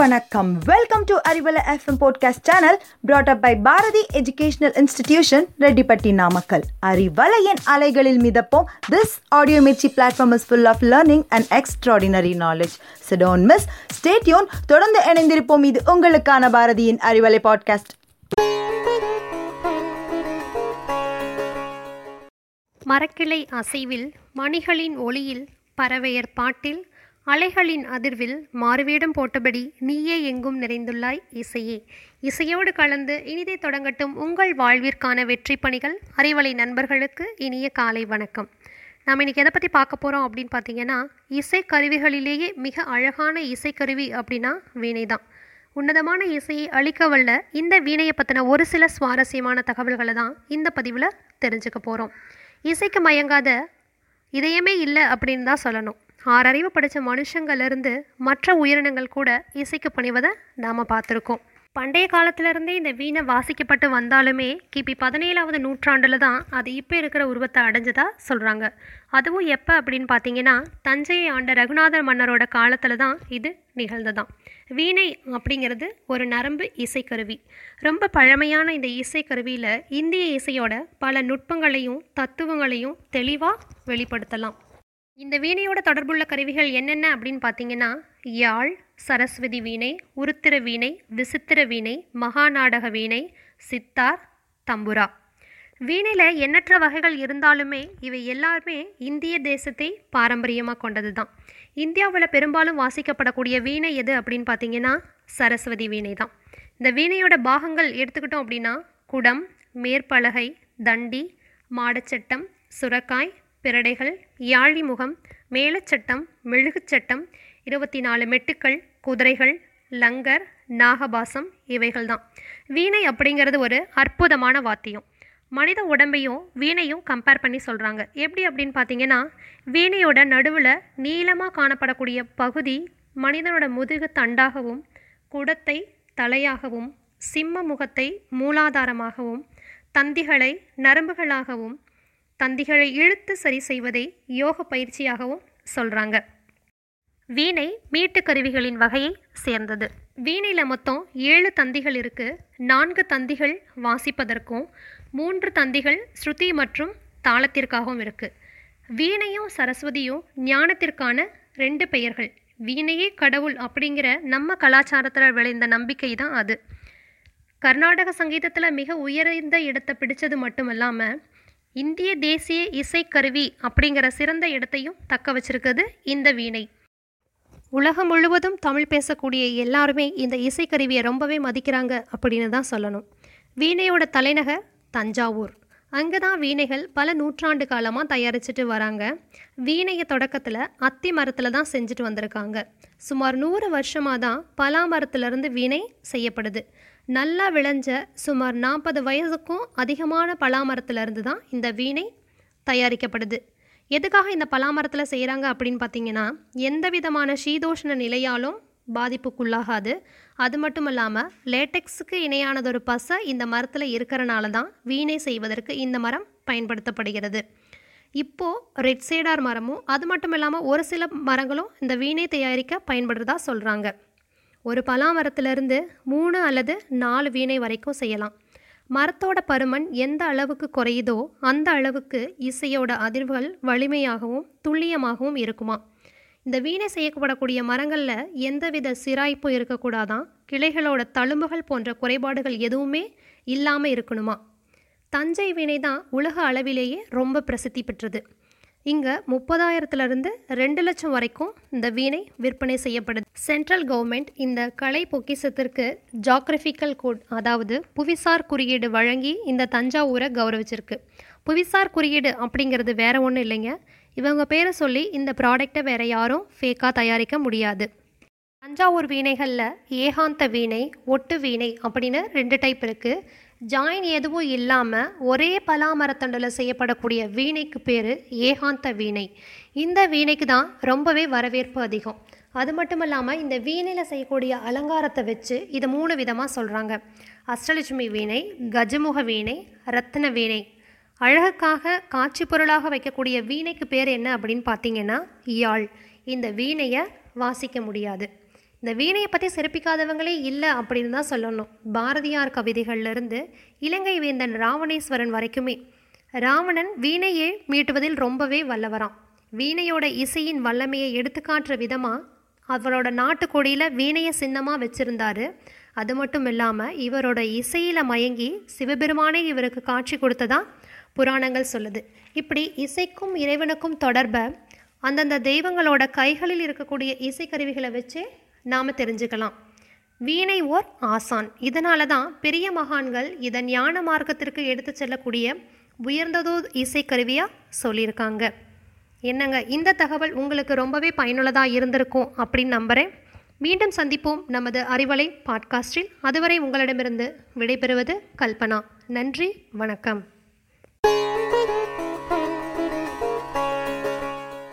வணக்கம். Welcome to Arivalai FM podcast channel brought up by Bharathi educational institution Rettipatti Namakkal அறிவலையின் அலைகளில் மிதப்போம். This audio Mirchi platform is full of learning and extraordinary knowledge so don't miss stay tuned தொடர்ந்து இணைந்திருப்போம். இது உங்களுக்கான பாரதியின் Arivalai podcast மரக்கிளை அசைவில் மணிகளின் ஒளியில் பறவையர் பாட்டில் அலைகளின் அதிர்வில் மாறுவேடம் போட்டபடி நீயே எங்கும் நிறைந்துள்ளாய் இசையே. இசையோடு கலந்து இனிதே தொடங்கட்டும் உங்கள் வாழ்விற்கான வெற்றி பணிகள். அறிவலை நண்பர்களுக்கு இனிய காலை வணக்கம். நாம் இன்றைக்கி எதை பற்றி பார்க்க போகிறோம் அப்படின்னு பார்த்தீங்கன்னா இசைக்கருவிகளிலேயே மிக அழகான இசைக்கருவி அப்படின்னா வீணை தான். உன்னதமான இசையை அளிக்க வல்ல இந்த வீணையை பற்றின ஒரு சில சுவாரஸ்யமான தகவல்களை தான் இந்த பதிவில் தெரிஞ்சுக்க போகிறோம் இசைக்கு மயங்காத இதயமே இல்லை அப்படின்னு தான் சொல்லணும். ஆறறிவு படித்த மனுஷங்கள்லேருந்து மற்ற உயிரினங்கள் கூட இசைக்கு பணிவதை நாம் பார்த்துருக்கோம். பண்டைய காலத்திலிருந்தே இந்த வீணை வாசிக்கப்பட்டு வந்தாலுமே கிபி பதினேழாவது நூற்றாண்டில் தான் அது இப்போ இருக்கிற உருவத்தை அடைஞ்சதாக சொல்கிறாங்க அதுவும் எப்போ அப்படின்னு பார்த்தீங்கன்னா தஞ்சையை ஆண்ட ரகுநாதர் மன்னரோட காலத்தில் தான் இது நிகழ்ந்ததாம் வீணை அப்படிங்கிறது ஒரு நரம்பு இசைக்கருவி. ரொம்ப பழமையான இந்த இசைக்கருவியில் இந்திய இசையோட பல நுட்பங்களையும் தத்துவங்களையும் தெளிவாக வெளிப்படுத்தலாம். இந்த வீணையோட தொடர்புள்ள கருவிகள் என்னென்ன அப்படின்னு பார்த்தீங்கன்னா யாழ் சரஸ்வதி வீணை உருத்திர வீணை விசித்திர வீணை மகாநாடக வீணை சித்தார் தம்புரா. வீணையில் எண்ணற்ற வகைகள் இருந்தாலுமே இவை எல்லாருமே இந்திய தேசத்தை பாரம்பரியமாக கொண்டது தான் இந்தியாவில் பெரும்பாலும் வாசிக்கப்படக்கூடிய வீணை எது அப்படின்னு பார்த்தீங்கன்னா சரஸ்வதி வீணை தான். இந்த வீணையோட பாகங்கள் எடுத்துக்கிட்டோம் அப்படின்னா குடம் மேற்பலகை தண்டி மாடச்சட்டம் சுரக்காய் பிரடைகள் யாழிமுகம் மேலச்சட்டம் மெழுகுச்சட்டம் இருபத்தி நாலு மெட்டுக்கள் குதிரைகள் லங்கர் நாகபாசம் இவைகள் தான் வீணை அப்படிங்கிறது ஒரு அற்புதமான வாத்தியம். மனித உடம்பையும் வீணையும் கம்பேர் பண்ணி சொல்கிறாங்க எப்படி அப்படின்னு பார்த்தீங்கன்னா வீணையோட நடுவில் நீளமாக காணப்படக்கூடிய பகுதி மனிதனோட முதுகு தண்டாகவும் குடத்தை தலையாகவும் சிம்ம முகத்தை மூலாதாரமாகவும் தந்திகளை நரம்புகளாகவும் தந்திகளை இழுத்து சரி செய்வதை யோக பயிற்சியாகவும் சொல்கிறாங்க வீணை மீட்டு கருவிகளின் வகையை சேர்ந்தது. வீணையில் மொத்தம் ஏழு தந்திகள் இருக்குது நான்கு தந்திகள் வாசிப்பதற்கும் மூன்று தந்திகள் ஸ்ருதி மற்றும் தாளத்திற்காகவும் இருக்குது வீணையும் சரஸ்வதியும் ஞானத்திற்கான ரெண்டு பெயர்கள். வீணையே கடவுள் அப்படிங்கிற நம்ம கலாச்சாரத்தில் விளைந்த நம்பிக்கை தான் அது. கர்நாடக சங்கீதத்தில் மிக உயர்ந்த இடத்தை பிடிச்சது மட்டும் இல்லாமல் இந்திய தேசிய இசைக்கருவி அப்படிங்கிற சிறந்த இடத்தையும் தக்க வச்சிருக்குது இந்த வீணை. உலகம் முழுவதும் தமிழ் பேசக்கூடிய எல்லாருமே இந்த இசைக்கருவியை ரொம்பவே மதிக்கிறாங்க அப்படின்னு தான் சொல்லணும். வீணையோட தலைநகர் தஞ்சாவூர். அங்கே தான் வீணைகள் பல நூற்றாண்டு காலமாக தயாரிச்சுட்டு வராங்க. வீணையை தொடக்கத்தில் அத்தி மரத்தில் தான் செஞ்சுட்டு வந்திருக்காங்க. சுமார் நூறு வருஷமாக தான் பலா மரத்துலேருந்து வீணை செய்யப்படுது. நல்லா விளைஞ்ச சுமார் நாற்பது வயதுக்கும் அதிகமான பலாமரத்துலேருந்து தான் இந்த வீணை தயாரிக்கப்படுது. எதுக்காக இந்த பலாமரத்தில் செய்கிறாங்க அப்படின்னு பார்த்தீங்கன்னா எந்த விதமான சீதோஷ்ண நிலையாலும் பாதிப்புக்குள்ளாகாது. அது மட்டும் இல்லாமல் லேட்டெக்ஸுக்கு இணையானதொரு பசை இந்த மரத்தில் இருக்கிறனால தான் வீணை செய்வதற்கு இந்த மரம் பயன்படுத்தப்படுகிறது. இப்போது ரெட் சேடார் மரமும் அது மட்டும் இல்லாமல் ஒரு சில மரங்களும் இந்த வீணை தயாரிக்க பயன்படுறதா சொல்கிறாங்க ஒரு பலாமரத்திலிருந்து மூணு அல்லது நாலு வீணை வரைக்கும் செய்யலாம். மரத்தோட பருமன் எந்த அளவுக்கு குறையுதோ அந்த அளவுக்கு இசையோட அதிர்வுகள் வலிமையாகவும் துல்லியமாகவும் இருக்குமா. இந்த வீணை செய்யப்படக்கூடிய மரங்களில் எந்தவித சிராய்ப்பும் இருக்கக்கூடாதான். கிளைகளோட தழும்புகள் போன்ற குறைபாடுகள் எதுவுமே இல்லாமல் இருக்கணுமா. தஞ்சை வீணை தான் உலக அளவிலேயே ரொம்ப பிரசித்தி பெற்றது. இங்கே முப்பதாயிரத்துலேருந்து ரெண்டு லட்சம் வரைக்கும் இந்த வீணை விற்பனை செய்யப்படுது. சென்ட்ரல் கவர்மெண்ட் இந்த கலை பொக்கிசத்திற்கு ஜாக்ரஃபிக்கல் கோட் அதாவது புவிசார் குறியீடு வழங்கி இந்த தஞ்சாவூரை கௌரவிச்சிருக்கு. புவிசார் குறியீடு அப்படிங்கிறது வேற ஒன்றும் இல்லைங்க. இவங்க பேரை சொல்லி இந்த ப்ராடக்டை வேற யாரும் ஃபேக்காக தயாரிக்க முடியாது. தஞ்சாவூர் வீணைகளில் ஏகாந்த வீணை ஒட்டு வீணை அப்படின்னு ரெண்டு டைப் இருக்குது ஜாயின் எதுவும் இல்லாமல் ஒரே பலாமரத்தண்டில் செய்யப்படக்கூடிய வீணைக்கு பேர் ஏகாந்த வீணை. இந்த வீணைக்கு தான் ரொம்பவே வரவேற்பு அதிகம். அது மட்டும் இல்லாமல் இந்த வீணையில் செய்யக்கூடிய அலங்காரத்தை வச்சு இதை மூணு விதமாக சொல்கிறாங்க அஷ்டலட்சுமி வீணை கஜமுக வீணை ரத்ன வீணை. அழகுக்காக காட்சி பொருளாக வைக்கக்கூடிய வீணைக்கு பேர் என்ன அப்படின்னு பார்த்தீங்கன்னா யாழ். இந்த வீணையை வாசிக்க முடியாது. இந்த வீணையை பற்றி சிறப்பிக்காதவங்களே இல்லை அப்படின்னு தான் சொல்லணும். பாரதியார் கவிதைகள்லேருந்து இலங்கை வேந்தன் ராவணேஸ்வரன் வரைக்குமே ராவணன் வீணையை மீட்டுவதில் ரொம்பவே வல்லவராம். வீணையோட இசையின் வல்லமையை எடுத்துக்காட்டுற விதமாக அவரோட நாட்டுக்கொடியில் வீணையை சின்னமாக வச்சுருந்தாரு. அது மட்டும் இல்லாமல் இவரோட இசையில் மயங்கி சிவபெருமானே இவருக்கு காட்சி கொடுத்ததா புராணங்கள் சொல்லுது. இப்படி இசைக்கும் இறைவனுக்கும் தொடர்பை அந்தந்த தெய்வங்களோட கைகளில் இருக்கக்கூடிய இசைக்கருவிகளை வச்சு நாம் தெரிஞ்சுக்கலாம். வீணை ஓர் ஆசான். இதனால தான் பெரிய மகான்கள் இதை ஞான மார்க்கத்திற்கு எடுத்து செல்லக்கூடிய உயர்ந்ததோ இசைக்கருவியாக சொல்லியிருக்காங்க. என்னங்க இந்த தகவல் உங்களுக்கு ரொம்பவே பயனுள்ளதாக இருந்திருக்கும் அப்படின்னு நம்புகிறேன் மீண்டும் சந்திப்போம் நமது அறிவலை பாட்காஸ்டில். அதுவரை உங்களிடமிருந்து விடைபெறுவது கல்பனா. நன்றி வணக்கம்.